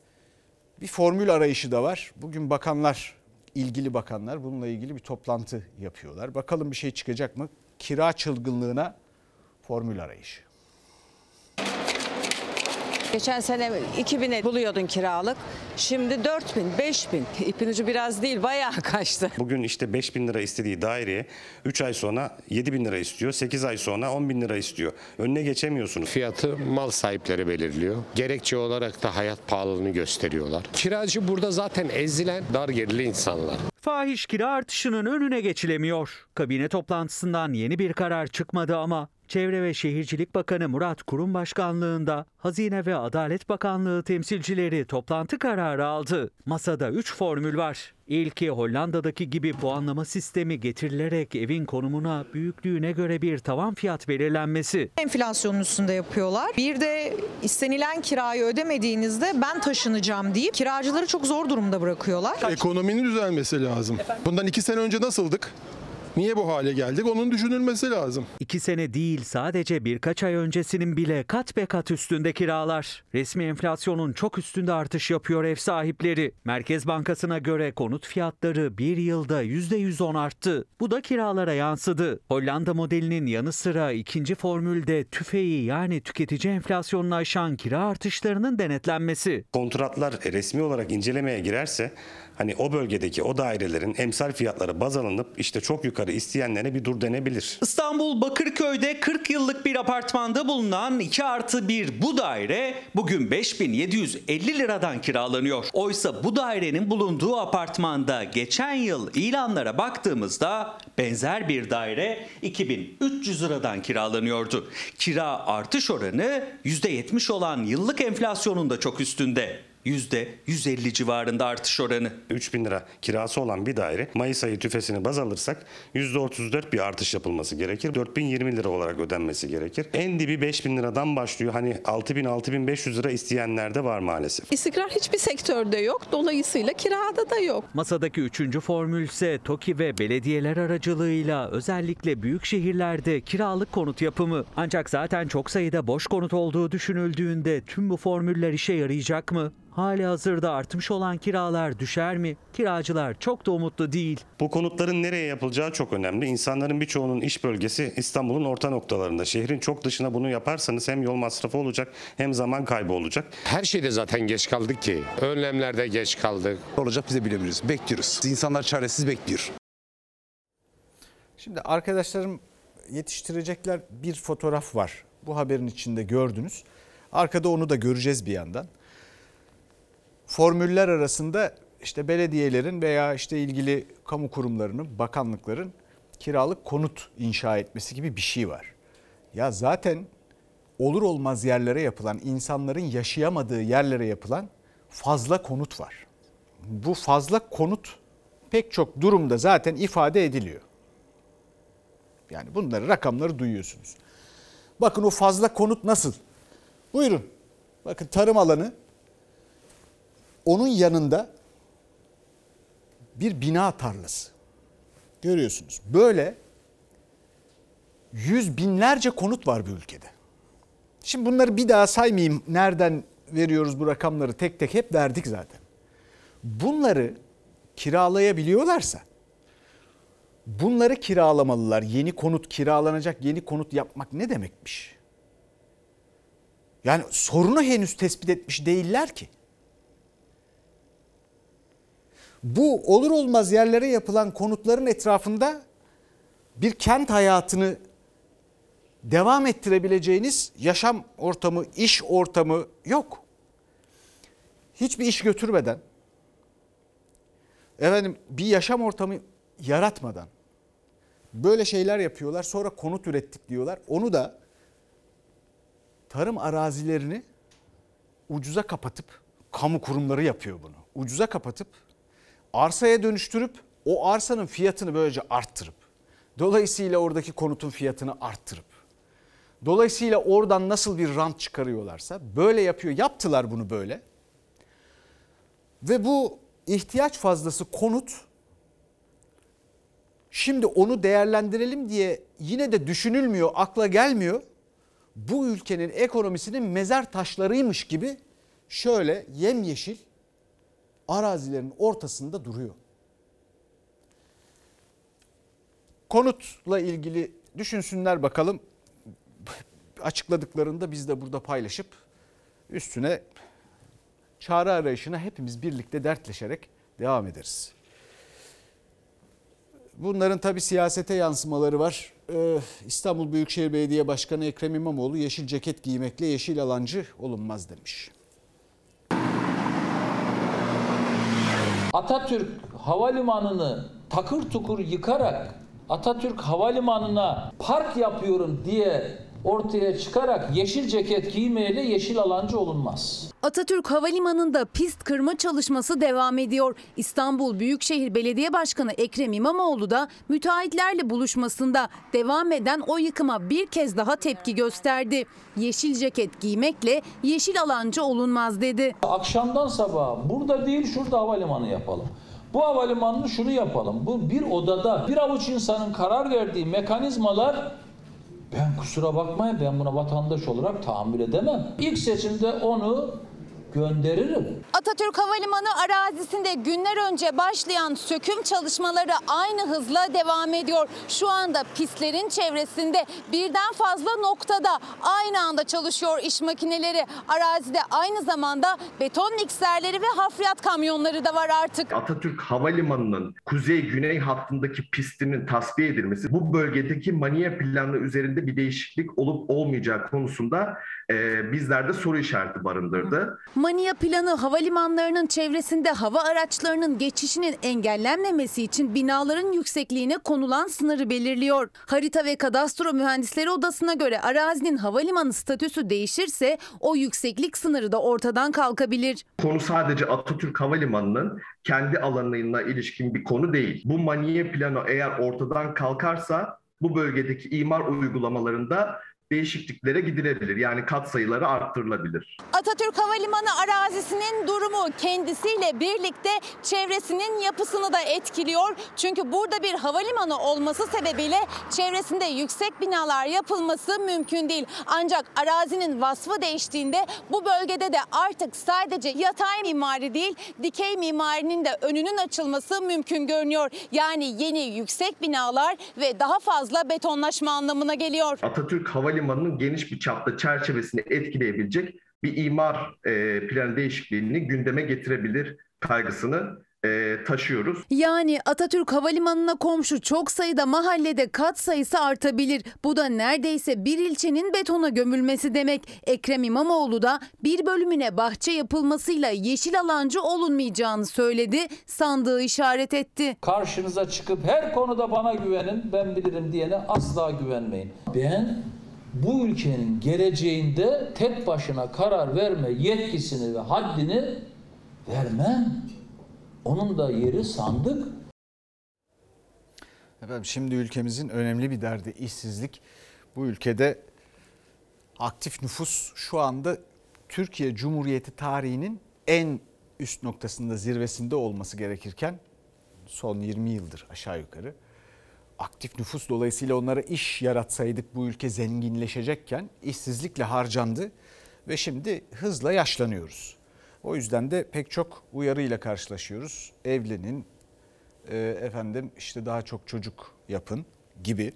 bir formül arayışı da var. Bugün bakanlar ilgili bakanlar bununla ilgili bir toplantı yapıyorlar. Bakalım bir şey çıkacak mı? Kira çılgınlığına formül arayışı. Geçen sene 2000'e buluyordun kiralık. Şimdi 4000, 5000. İpin ucu biraz değil bayağı kaçtı. Bugün işte 5000 lira istediği daireye 3 ay sonra 7000 lira istiyor. 8 ay sonra 10 bin lira istiyor. Önüne geçemiyorsunuz. Fiyatı mal sahipleri belirliyor. Gerekçe olarak da hayat pahalılığını gösteriyorlar. Kiracı burada zaten ezilen dar gelirli insanlar. Fahiş kira artışının önüne geçilemiyor. Kabine toplantısından yeni bir karar çıkmadı ama Çevre ve Şehircilik Bakanı Murat Kurum başkanlığında Hazine ve Adalet Bakanlığı temsilcileri toplantı kararı aldı. Masada 3 formül var. İlki Hollanda'daki gibi puanlama sistemi getirilerek evin konumuna, büyüklüğüne göre bir tavan fiyat belirlenmesi. Enflasyonun üstünde yapıyorlar. Bir de istenilen kirayı ödemediğinizde ben taşınacağım deyip kiracıları çok zor durumda bırakıyorlar. Ekonominin düzelmesi lazım. Bundan iki sene önce nasıldık? Niye bu hale geldik? Onun düşünülmesi lazım. İki sene değil sadece birkaç ay öncesinin bile kat be kat üstünde kiralar. Resmi enflasyonun çok üstünde artış yapıyor ev sahipleri. Merkez Bankası'na göre konut fiyatları bir yılda %110 arttı. Bu da kiralara yansıdı. Hollanda modelinin yanı sıra ikinci formülde tüfeği yani tüketici enflasyonunu aşan kira artışlarının denetlenmesi. Kontratlar resmi olarak incelemeye girerse Hani o bölgedeki o dairelerin emsal fiyatları baz alınıp işte çok yukarı isteyenlere bir dur denebilir. İstanbul Bakırköy'de 40 yıllık bir apartmanda bulunan 2 artı 1 bu daire bugün 5750 liradan kiralanıyor. Oysa bu dairenin bulunduğu apartmanda geçen yıl ilanlara baktığımızda benzer bir daire 2300 liradan kiralanıyordu. Kira artış oranı %70 olan yıllık enflasyonun da çok üstünde. %150 civarında artış oranı. 3000 lira kirası olan bir daire Mayıs ayı tüfesini baz alırsak %34 bir artış yapılması gerekir. 4020 lira olarak ödenmesi gerekir. En dibi 5000 liradan başlıyor. Hani 6000-6500 lira isteyenler de var maalesef. İstikrar hiçbir sektörde yok. Dolayısıyla kirada da yok. Masadaki üçüncü formül ise TOKİ ve belediyeler aracılığıyla özellikle büyük şehirlerde kiralık konut yapımı. Ancak zaten çok sayıda boş konut olduğu düşünüldüğünde tüm bu formüller işe yarayacak mı? Hali hazırda artmış olan kiralar düşer mi? Kiracılar çok da umutlu değil. Bu konutların nereye yapılacağı çok önemli. İnsanların birçoğunun iş bölgesi İstanbul'un orta noktalarında. Şehrin çok dışına bunu yaparsanız hem yol masrafı olacak hem zaman kaybı olacak. Her şeyde zaten geç kaldık ki. Önlemlerde geç kaldık. Olacak bize bilebiliriz. Bekliyoruz. İnsanlar çaresiz bekliyor. Şimdi arkadaşlarım yetiştirecekler bir fotoğraf var. Bu haberin içinde gördünüz. Arkada onu da göreceğiz bir yandan. Formüller arasında işte belediyelerin veya işte ilgili kamu kurumlarının, bakanlıkların kiralık konut inşa etmesi gibi bir şey var. Ya zaten olur olmaz yerlere yapılan, insanların yaşayamadığı yerlere yapılan fazla konut var. Bu fazla konut pek çok durumda zaten ifade ediliyor. Yani bunları rakamları duyuyorsunuz. Bakın o fazla konut nasıl? Buyurun. Bakın tarım alanı onun yanında bir bina tarlası. Görüyorsunuz. Böyle yüz binlerce konut var bu ülkede. Şimdi bunları bir daha saymayayım. Nereden veriyoruz bu rakamları tek tek hep verdik zaten. Bunları kiralayabiliyorlarsa bunları kiralamalılar. Yeni konut kiralanacak yeni konut yapmak ne demekmiş? Yani sorunu henüz tespit etmiş değiller ki. Bu olur olmaz yerlere yapılan konutların etrafında bir kent hayatını devam ettirebileceğiniz yaşam ortamı, iş ortamı yok. Hiçbir iş götürmeden, efendim bir yaşam ortamı yaratmadan böyle şeyler yapıyorlar. Sonra konut ürettik diyorlar. Onu da tarım arazilerini ucuza kapatıp kamu kurumları yapıyor bunu. Ucuza kapatıp arsaya dönüştürüp o arsanın fiyatını böylece arttırıp dolayısıyla oradaki konutun fiyatını arttırıp dolayısıyla oradan nasıl bir rant çıkarıyorlarsa böyle yapıyor. Yaptılar bunu böyle. Ve bu ihtiyaç fazlası konut şimdi onu değerlendirelim diye yine de düşünülmüyor, akla gelmiyor. Bu ülkenin ekonomisinin mezar taşlarıymış gibi şöyle yemyeşil arazilerin ortasında duruyor. Konutla ilgili düşünsünler bakalım. Açıkladıklarında biz de burada paylaşıp üstüne çare arayışına hepimiz birlikte dertleşerek devam ederiz. Bunların tabi siyasete yansımaları var. Ee, İstanbul Büyükşehir Belediye Başkanı Ekrem İmamoğlu yeşil ceket giymekle yeşil alancı olunmaz demiş. Atatürk Havalimanı'nı takır tukur yıkarak Atatürk Havalimanı'na park yapıyorum diye ortaya çıkarak yeşil ceket giymeyle yeşil alancı olunmaz. Atatürk Havalimanı'nda pist kırma çalışması devam ediyor. İstanbul Büyükşehir Belediye Başkanı Ekrem İmamoğlu da müteahhitlerle buluşmasında devam eden o yıkıma bir kez daha tepki gösterdi. Yeşil ceket giymekle yeşil alancı olunmaz dedi. Akşamdan sabaha burada değil şurada havalimanı yapalım. Bu havalimanını şunu yapalım. Bu bir odada bir avuç insanın karar verdiği mekanizmalar ben kusura bakmayın ben buna vatandaş olarak tahammül edemem. İlk seçimde onu gönderirim. Atatürk Havalimanı arazisinde günler önce başlayan söküm çalışmaları aynı hızla devam ediyor. Şu anda pistlerin çevresinde birden fazla noktada aynı anda çalışıyor iş makineleri. Arazide aynı zamanda beton mikserleri ve hafriyat kamyonları da var artık. Atatürk Havalimanı'nın kuzey-güney hattındaki pistinin tasfiye edilmesi bu bölgedeki maniye planı üzerinde bir değişiklik olup olmayacağı konusunda e, bizlerde soru işareti barındırdı. Mania planı havalimanlarının çevresinde hava araçlarının geçişinin engellenmemesi için binaların yüksekliğine konulan sınırı belirliyor. Harita ve Kadastro Mühendisleri Odası'na göre arazinin havalimanı statüsü değişirse o yükseklik sınırı da ortadan kalkabilir. Konu sadece Atatürk Havalimanı'nın kendi alanına ilişkin bir konu değil. Bu maniye planı eğer ortadan kalkarsa bu bölgedeki imar uygulamalarında değişikliklere gidilebilir. Yani kat sayıları arttırılabilir. Atatürk Havalimanı arazisinin durumu kendisiyle birlikte çevresinin yapısını da etkiliyor. Çünkü burada bir havalimanı olması sebebiyle çevresinde yüksek binalar yapılması mümkün değil. Ancak arazinin vasfı değiştiğinde bu bölgede de artık sadece yatay mimari değil dikey mimarinin de önünün açılması mümkün görünüyor. Yani yeni yüksek binalar ve daha fazla betonlaşma anlamına geliyor. Atatürk Havalimanı'nın geniş bir çapta çerçevesini etkileyebilecek bir imar e, planı değişikliğini gündeme getirebilir kaygısını e, taşıyoruz. Yani Atatürk Havalimanı'na komşu çok sayıda mahallede kat sayısı artabilir. Bu da neredeyse bir ilçenin betona gömülmesi demek. Ekrem İmamoğlu da bir bölümüne bahçe yapılmasıyla yeşil alancı olunmayacağını söyledi, sandığı işaret etti. Karşınıza çıkıp her konuda bana güvenin, ben bilirim diyene asla güvenmeyin. Ben bu ülkenin geleceğinde tek başına karar verme yetkisini ve haddini vermem. Onun da yeri sandık. Efendim şimdi ülkemizin önemli bir derdi işsizlik. Bu ülkede aktif nüfus şu anda Türkiye Cumhuriyeti tarihinin en üst noktasında zirvesinde olması gerekirken son 20 yıldır aşağı yukarı aktif nüfus dolayısıyla onlara iş yaratsaydık bu ülke zenginleşecekken işsizlikle harcandı ve şimdi hızla yaşlanıyoruz. O yüzden de pek çok uyarıyla karşılaşıyoruz. Evlenin, e, efendim işte daha çok çocuk yapın gibi.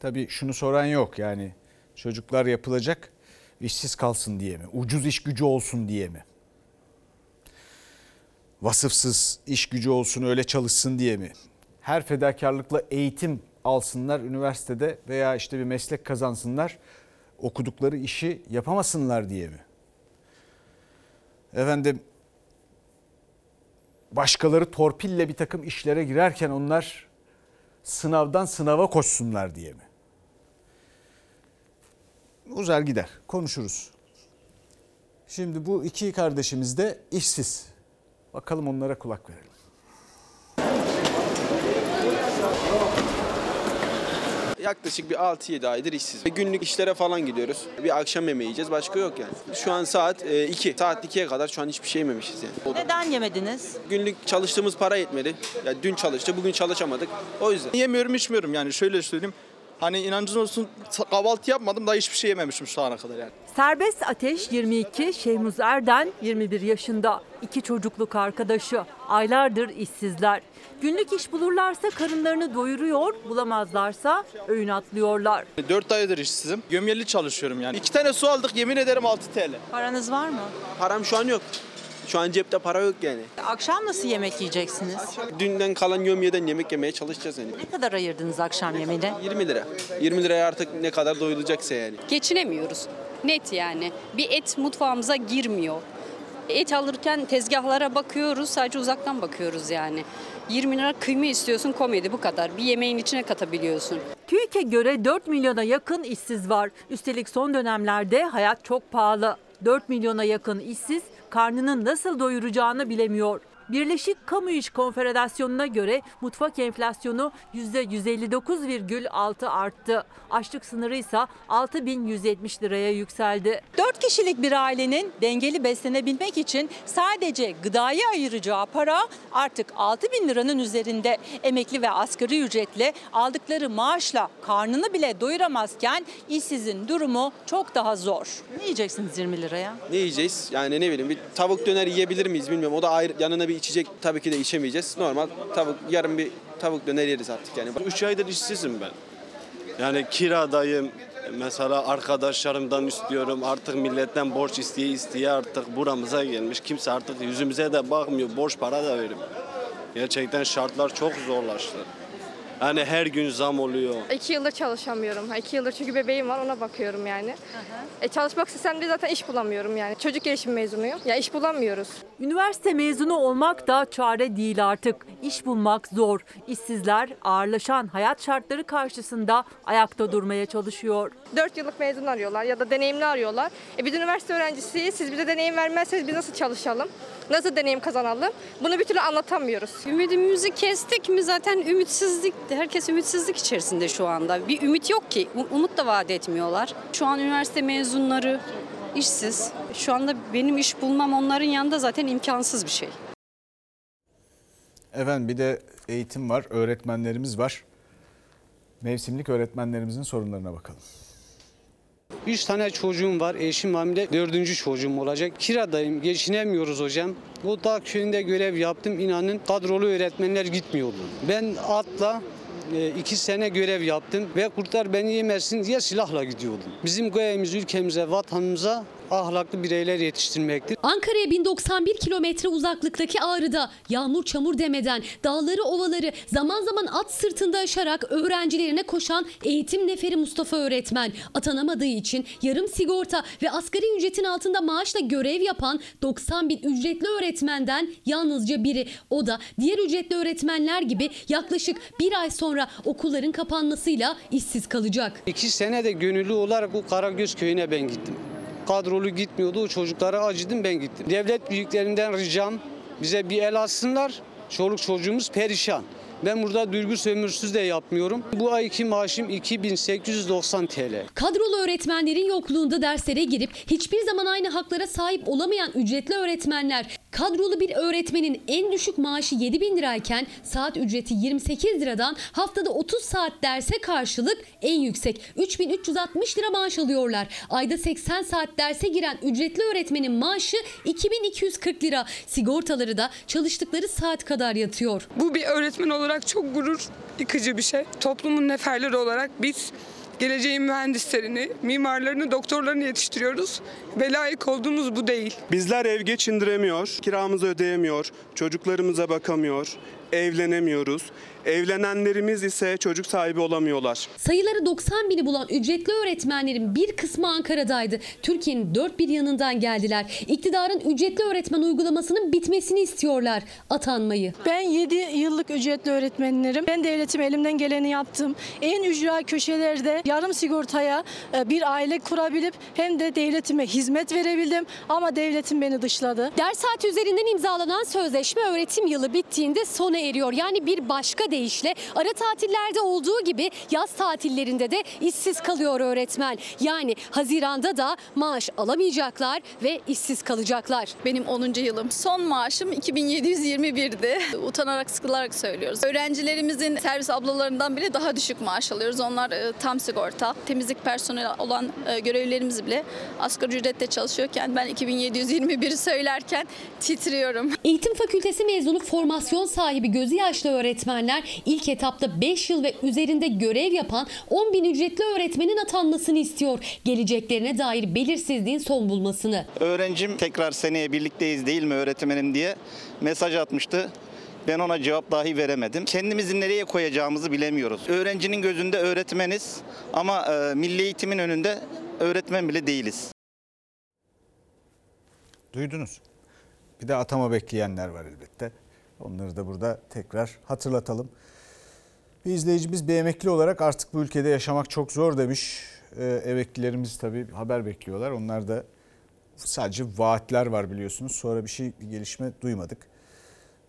Tabii şunu soran yok yani çocuklar yapılacak işsiz kalsın diye mi? Ucuz iş gücü olsun diye mi? Vasıfsız iş gücü olsun öyle çalışsın diye mi? Her fedakarlıkla eğitim alsınlar üniversitede veya işte bir meslek kazansınlar okudukları işi yapamasınlar diye mi? Efendim başkaları torpille bir takım işlere girerken onlar sınavdan sınava koşsunlar diye mi? Uzar gider konuşuruz. Şimdi bu iki kardeşimiz de işsiz. Bakalım onlara kulak verelim. Yaklaşık bir 6-7 aydır işsiz. Günlük işlere falan gidiyoruz. Bir akşam yemeği yiyeceğiz. Başka yok yani. Şu an saat 2. Saat 2'ye kadar şu an hiçbir şey yememişiz yani. Neden yemediniz? Günlük çalıştığımız para yetmedi. Yani dün çalıştı, bugün çalışamadık. O yüzden. Yemiyorum içmiyorum yani şöyle söyleyeyim. Hani inancın olsun kahvaltı yapmadım da hiçbir şey yememişim şu ana kadar yani. Serbest Ateş 22, Şehmuz Erden 21 yaşında. iki çocukluk arkadaşı. Aylardır işsizler. Günlük iş bulurlarsa karınlarını doyuruyor, bulamazlarsa öğün atlıyorlar. 4 aydır işsizim. Gömyeli çalışıyorum yani. İki tane su aldık yemin ederim 6 TL. Paranız var mı? Param şu an yok. Şu an cepte para yok yani. Akşam nasıl yemek yiyeceksiniz? Dünden kalan gömyeden yemek yemeye çalışacağız yani. Ne kadar ayırdınız akşam yemeğine? 20 lira. 20 liraya artık ne kadar doyulacaksa yani. Geçinemiyoruz. Net yani. Bir et mutfağımıza girmiyor. Et alırken tezgahlara bakıyoruz, sadece uzaktan bakıyoruz yani. 20 lira kıyma istiyorsun komedi bu kadar. Bir yemeğin içine katabiliyorsun. TÜİK'e göre 4 milyona yakın işsiz var. Üstelik son dönemlerde hayat çok pahalı. 4 milyona yakın işsiz karnını nasıl doyuracağını bilemiyor. Birleşik Kamu İş Konfederasyonu'na göre mutfak enflasyonu %159,6 arttı. Açlık sınırı ise 6170 liraya yükseldi. 4 kişilik bir ailenin dengeli beslenebilmek için sadece gıdaya ayıracağı para artık 6 bin liranın üzerinde. Emekli ve asgari ücretle aldıkları maaşla karnını bile doyuramazken işsizin durumu çok daha zor. Ne yiyeceksiniz 20 liraya? Ne yiyeceğiz? Yani ne bileyim bir tavuk döner yiyebilir miyiz bilmiyorum. O da ayrı yanına bir içecek tabii ki de içemeyeceğiz. Normal tavuk yarın bir tavuk döner yeriz artık yani. 3 aydır işsizim ben. Yani kiradayım. Mesela arkadaşlarımdan istiyorum. Artık milletten borç isteye isteye artık buramıza gelmiş. Kimse artık yüzümüze de bakmıyor. Borç para da vermiyor. Gerçekten şartlar çok zorlaştı. Yani her gün zam oluyor. İki yıldır çalışamıyorum. Ha, İki yıldır çünkü bebeğim var ona bakıyorum yani. E, çalışmak istesem de zaten iş bulamıyorum yani. Çocuk gelişim mezunuyum. Ya iş bulamıyoruz. Üniversite mezunu olmak da çare değil artık. İş bulmak zor. İşsizler ağırlaşan hayat şartları karşısında ayakta durmaya çalışıyor. 4 yıllık mezun arıyorlar ya da deneyimli arıyorlar. E, biz üniversite öğrencisiyiz. Siz bize deneyim vermezseniz biz nasıl çalışalım? Nasıl deneyim kazanalım? Bunu bir türlü anlatamıyoruz. Ümidimizi kestik mi zaten ümitsizlik, herkes ümitsizlik içerisinde şu anda. Bir ümit yok ki, um- umut da vaat etmiyorlar. Şu an üniversite mezunları işsiz. Şu anda benim iş bulmam onların yanında zaten imkansız bir şey. Efendim bir de eğitim var, öğretmenlerimiz var. Mevsimlik öğretmenlerimizin sorunlarına bakalım. Üç tane çocuğum var, eşim hamile, dördüncü çocuğum olacak. Kiradayım, geçinemiyoruz hocam. O dağ köyünde görev yaptım, inanın kadrolu öğretmenler gitmiyordu. Ben atla e, iki sene görev yaptım ve kurtlar beni yemesin diye silahla gidiyordum. Bizim gayemiz ülkemize, vatanımıza ahlaklı bireyler yetiştirmektir. Ankara'ya 1091 kilometre uzaklıktaki Ağrı'da yağmur çamur demeden dağları ovaları zaman zaman at sırtında aşarak öğrencilerine koşan eğitim neferi Mustafa öğretmen atanamadığı için yarım sigorta ve asgari ücretin altında maaşla görev yapan 90 bin ücretli öğretmenden yalnızca biri. O da diğer ücretli öğretmenler gibi yaklaşık bir ay sonra okulların kapanmasıyla işsiz kalacak. İki sene de gönüllü olarak o Karagöz köyüne ben gittim. Kadrolu gitmiyordu, o çocuklara acıdım ben gittim. Devlet büyüklerinden ricam bize bir el atsınlar. Çoluk çocuğumuz perişan. Ben burada duygu sömürüsüz de yapmıyorum. Bu ayki maaşım 2890 TL. Kadrolu öğretmenlerin yokluğunda derslere girip hiçbir zaman aynı haklara sahip olamayan ücretli öğretmenler kadrolu bir öğretmenin en düşük maaşı 7 bin lirayken saat ücreti 28 liradan haftada 30 saat derse karşılık en yüksek 3360 lira maaş alıyorlar. Ayda 80 saat derse giren ücretli öğretmenin maaşı 2240 lira. Sigortaları da çalıştıkları saat kadar yatıyor. Bu bir öğretmen olarak çok gurur yıkıcı bir şey. Toplumun neferleri olarak biz geleceğin mühendislerini, mimarlarını, doktorlarını yetiştiriyoruz. Ve layık olduğumuz bu değil. Bizler ev geçindiremiyor, kiramızı ödeyemiyor, çocuklarımıza bakamıyor, evlenemiyoruz. Evlenenlerimiz ise çocuk sahibi olamıyorlar. Sayıları 90 bini bulan ücretli öğretmenlerin bir kısmı Ankara'daydı. Türkiye'nin dört bir yanından geldiler. İktidarın ücretli öğretmen uygulamasının bitmesini istiyorlar. Atanmayı. Ben 7 yıllık ücretli öğretmenlerim. Ben devletim elimden geleni yaptım. En ücra köşelerde yarım sigortaya e, bir aile kurabilip hem de devletime hizmet verebildim. Ama devletim beni dışladı. Ders saati üzerinden imzalanan sözleşme öğretim yılı bittiğinde sona eriyor. Yani bir başka deyişle ara tatillerde olduğu gibi yaz tatillerinde de işsiz kalıyor öğretmen. Yani Haziran'da da maaş alamayacaklar ve işsiz kalacaklar. Benim 10. yılım. Son maaşım 2721'di. Utanarak sıkılarak söylüyoruz. Öğrencilerimizin servis ablalarından bile daha düşük maaş alıyoruz. Onlar e, tam sigorta. Temizlik personeli olan e, görevlilerimiz bile asgari ücretle çalışıyorken ben 2721 söylerken titriyorum. Eğitim fakültesi mezunu formasyon sahibi gözü yaşlı öğretmenler ilk etapta 5 yıl ve üzerinde görev yapan 10 bin ücretli öğretmenin atanmasını istiyor. Geleceklerine dair belirsizliğin son bulmasını. Öğrencim tekrar seneye birlikteyiz değil mi öğretmenim diye mesaj atmıştı. Ben ona cevap dahi veremedim. Kendimizi nereye koyacağımızı bilemiyoruz. Öğrencinin gözünde öğretmeniz ama e, milli eğitimin önünde öğretmen bile değiliz. Duydunuz. Bir de atama bekleyenler var elbette. Onları da burada tekrar hatırlatalım. Bir izleyicimiz bir emekli olarak artık bu ülkede yaşamak çok zor demiş. Ee, emeklilerimiz tabii haber bekliyorlar. Onlar da sadece vaatler var biliyorsunuz. Sonra bir şey bir gelişme duymadık.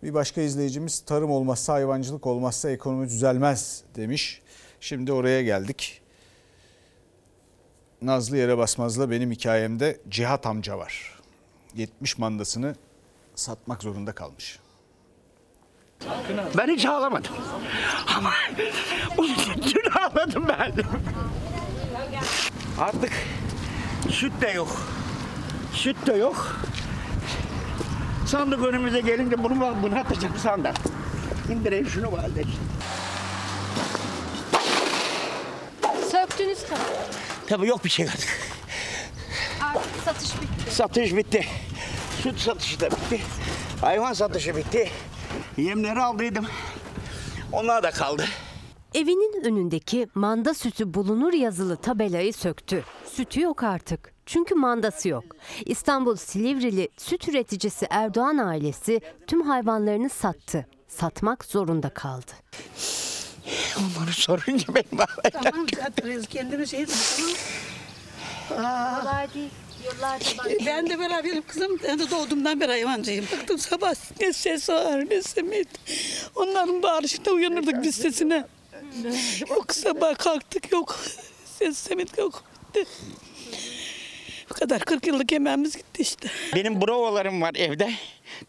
Bir başka izleyicimiz tarım olmazsa hayvancılık olmazsa ekonomi düzelmez demiş. Şimdi oraya geldik. Nazlı yere basmazla benim hikayemde Cihat amca var. 70 mandasını satmak zorunda kalmış. Ben hiç ağlamadım. Ama dün ağladım ben. Artık süt de yok. Süt de yok. Sandık önümüze gelince bunu bunu atacağım sandık. İndireyim şunu valide. Söktünüz tabii. Tabii yok bir şey artık. Artık satış bitti. Satış bitti. Süt satışı da bitti. Hayvan satışı bitti. Yemleri aldıydım. Onlar da kaldı. Evinin önündeki manda sütü bulunur yazılı tabelayı söktü. Sütü yok artık. Çünkü mandası yok. İstanbul Silivrili süt üreticisi Erdoğan ailesi tüm hayvanlarını sattı. Satmak zorunda kaldı. Onları sorunca benim ağlayacağım. Tamam satırız kendimiz şey Kolay değil. Yıllardır Ben de beraberim kızım. Ben de doğduğumdan beri hayvancıyım. Baktım sabah ne ses var ne simit. Onların bağırışında uyanırdık biz sesine. Yok sabah kalktık yok. Ses simit yok. Bu kadar 40 yıllık emeğimiz gitti işte. Benim brovalarım var evde.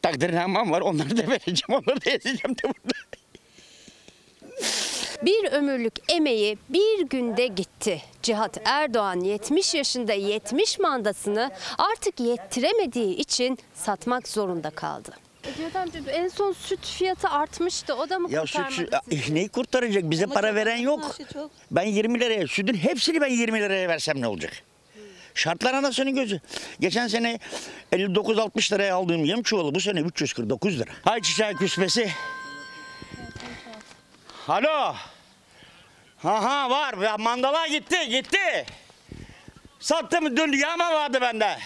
Takdirnamem var. Onları da vereceğim. Onları da ezeceğim de burada. Bir ömürlük emeği bir günde gitti. Cihat Erdoğan 70 yaşında 70 mandasını artık yettiremediği için satmak zorunda kaldı. Cihat amca en son süt fiyatı artmıştı. O da mı Ya süt, kurtarmadı sizi? süt neyi kurtaracak? Bize para veren yok. Ben 20 liraya, sütün hepsini ben 20 liraya versem ne olacak? Şartlar anasının gözü. Geçen sene 59-60 liraya aldığım yem çuvalı bu sene 349 lira. Hay çiçeği küspesi. Alo. Ha ha var. Ya mandala gitti gitti. Sattım dün yağma vardı bende.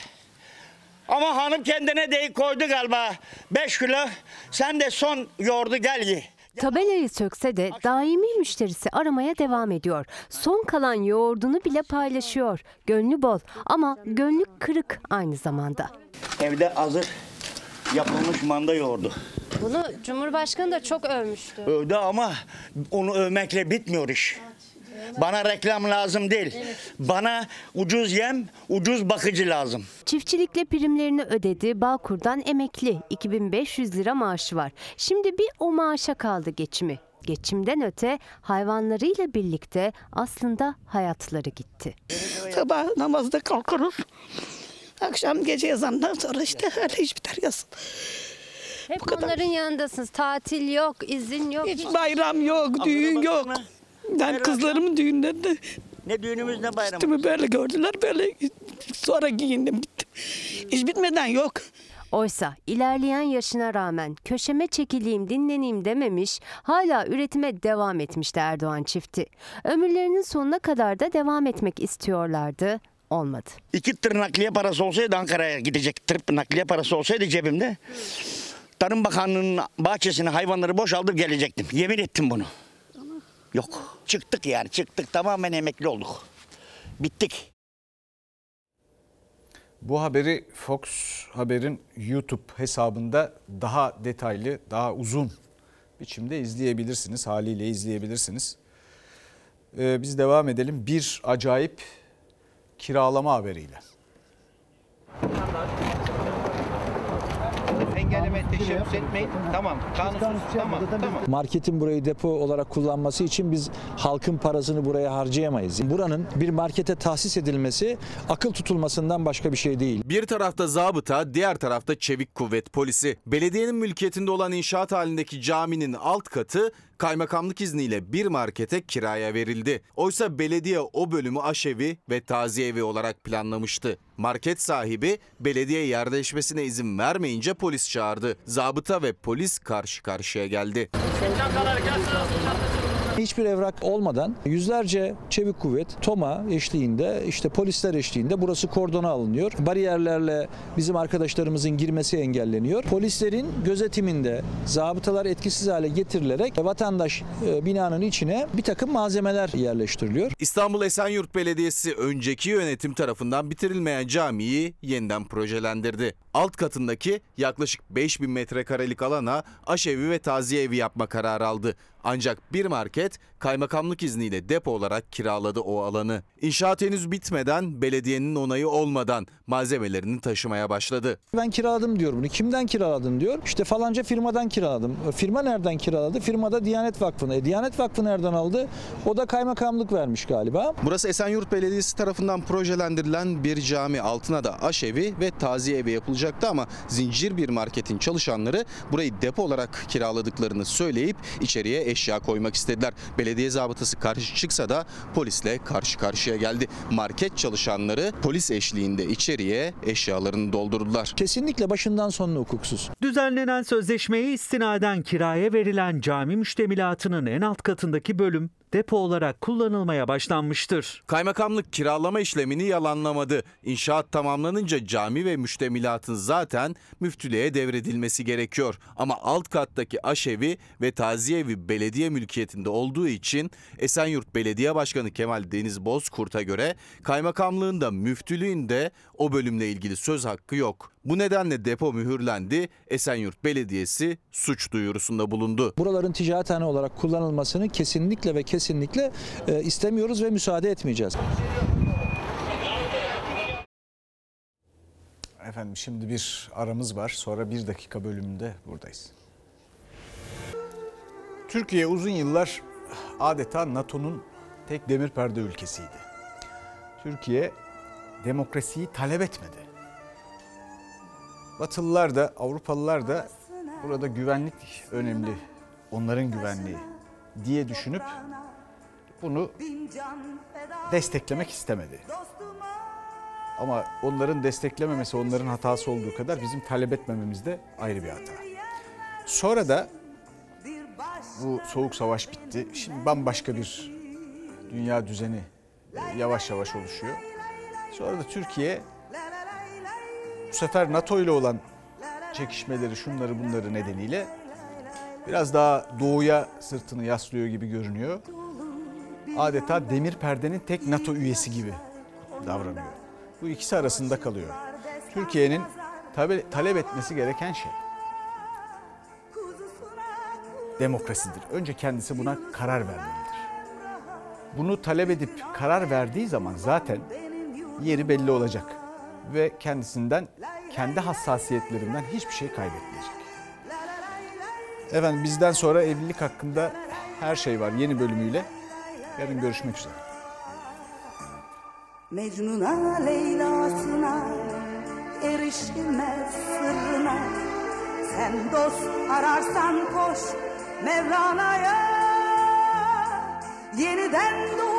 Ama hanım kendine deyik koydu galiba. 5 kilo. Sen de son yoğurdu gel ye. Tabelayı sökse de daimi müşterisi aramaya devam ediyor. Son kalan yoğurdunu bile paylaşıyor. Gönlü bol ama gönlü kırık aynı zamanda. Evde hazır yapılmış manda yoğurdu. Bunu Cumhurbaşkanı da çok övmüştü. Övdü ama onu övmekle bitmiyor iş. Bana reklam lazım değil. Bana ucuz yem, ucuz bakıcı lazım. Çiftçilikle primlerini ödedi. Bağkur'dan emekli. 2500 lira maaşı var. Şimdi bir o maaşa kaldı geçimi. Geçimden öte hayvanlarıyla birlikte aslında hayatları gitti. Sabah namazda kalkarız. Akşam gece ezandan sonra işte öyle iş biter yazın. Hep onların yanındasınız. Tatil yok, izin yok. Hiç bayram yok, düğün yok. Ben kızlarımın düğünlerinde Ne düğünümüz ne bayramımız. üstümü böyle gördüler böyle sonra giyindim bittim. İş bitmeden yok. Oysa ilerleyen yaşına rağmen köşeme çekileyim dinleneyim dememiş, hala üretime devam etmişti Erdoğan çifti. Ömürlerinin sonuna kadar da devam etmek istiyorlardı. Olmadı. İki tır nakliye parası olsaydı Ankara'ya gidecek tır nakliye parası olsaydı cebimde. Tarım Bakanlığı'nın bahçesine hayvanları boşaltıp gelecektim. Yemin ettim bunu. Yok. Çıktık yani çıktık tamamen emekli olduk. Bittik. Bu haberi Fox Haber'in YouTube hesabında daha detaylı, daha uzun biçimde izleyebilirsiniz. Haliyle izleyebilirsiniz. Ee, biz devam edelim. Bir acayip kiralama haberiyle. Engelleme teşebbüs etmeyin. Tamam. Kanunsuz. Tamam. Tamam. Marketin burayı depo olarak kullanması için biz halkın parasını buraya harcayamayız. Buranın bir markete tahsis edilmesi akıl tutulmasından başka bir şey değil. Bir tarafta zabıta, diğer tarafta çevik kuvvet polisi. Belediyenin mülkiyetinde olan inşaat halindeki caminin alt katı kaymakamlık izniyle bir markete kiraya verildi. Oysa belediye o bölümü aşevi ve taziye evi olarak planlamıştı. Market sahibi belediye yer değişmesine izin vermeyince polis çağırdı. Zabıta ve polis karşı karşıya geldi. Gelsin. Hiçbir evrak olmadan yüzlerce çevik kuvvet TOMA eşliğinde işte polisler eşliğinde burası kordona alınıyor. Bariyerlerle bizim arkadaşlarımızın girmesi engelleniyor. Polislerin gözetiminde zabıtalar etkisiz hale getirilerek vatandaş e, binanın içine bir takım malzemeler yerleştiriliyor. İstanbul Esenyurt Belediyesi önceki yönetim tarafından bitirilmeyen camiyi yeniden projelendirdi. Alt katındaki yaklaşık 5000 metrekarelik alana aşevi ve taziye evi yapma kararı aldı. Ancak bir market kaymakamlık izniyle depo olarak kiraladı o alanı. İnşaat henüz bitmeden belediyenin onayı olmadan malzemelerini taşımaya başladı. Ben kiraladım diyor bunu. Kimden kiraladın diyor. İşte falanca firmadan kiraladım. E, Firma nereden kiraladı? Firma da Diyanet Vakfı'na. E, Diyanet Vakfı nereden aldı? O da kaymakamlık vermiş galiba. Burası Esenyurt Belediyesi tarafından projelendirilen bir cami. Altına da aşevi ve taziye evi yapılacaktı ama zincir bir marketin çalışanları burayı depo olarak kiraladıklarını söyleyip içeriye eşya koymak istediler. Belediye zabıtası karşı çıksa da polisle karşı karşıya geldi. Market çalışanları polis eşliğinde içeriye eşyalarını doldurdular. Kesinlikle başından sonuna hukuksuz. Düzenlenen sözleşmeye istinaden kiraya verilen cami müştemilatının en alt katındaki bölüm depo olarak kullanılmaya başlanmıştır. Kaymakamlık kiralama işlemini yalanlamadı. İnşaat tamamlanınca cami ve müştemilatın zaten müftülüğe devredilmesi gerekiyor. Ama alt kattaki aşevi ve taziye evi belediye mülkiyetinde olduğu için Esenyurt Belediye Başkanı Kemal Deniz Bozkurt'a göre kaymakamlığın da müftülüğün de o bölümle ilgili söz hakkı yok. Bu nedenle depo mühürlendi. Esenyurt Belediyesi suç duyurusunda bulundu. Buraların ticarethane olarak kullanılmasını kesinlikle ve kesinlikle e, istemiyoruz ve müsaade etmeyeceğiz. Efendim şimdi bir aramız var. Sonra bir dakika bölümünde buradayız. Türkiye uzun yıllar adeta NATO'nun tek demir perde ülkesiydi. Türkiye demokrasiyi talep etmedi. Batılılar da Avrupalılar da burada güvenlik önemli, onların güvenliği diye düşünüp bunu desteklemek istemedi. Ama onların desteklememesi onların hatası olduğu kadar bizim talep etmememiz de ayrı bir hata. Sonra da bu soğuk savaş bitti. Şimdi bambaşka bir dünya düzeni e, yavaş yavaş oluşuyor. Sonra da Türkiye bu sefer NATO ile olan çekişmeleri, şunları bunları nedeniyle biraz daha doğuya sırtını yaslıyor gibi görünüyor. Adeta demir perdenin tek NATO üyesi gibi davranıyor. Bu ikisi arasında kalıyor. Türkiye'nin talep etmesi gereken şey demokrasidir. Önce kendisi buna karar vermelidir. Bunu talep edip karar verdiği zaman zaten yeri belli olacak ve kendisinden, kendi hassasiyetlerinden hiçbir şey kaybetmeyecek. Efendim bizden sonra evlilik hakkında her şey var yeni bölümüyle. Yarın görüşmek üzere. Mecnun'a Leyla'sına erişilmez sırrına Sen dost ararsan koş Mevlana'ya Yeniden der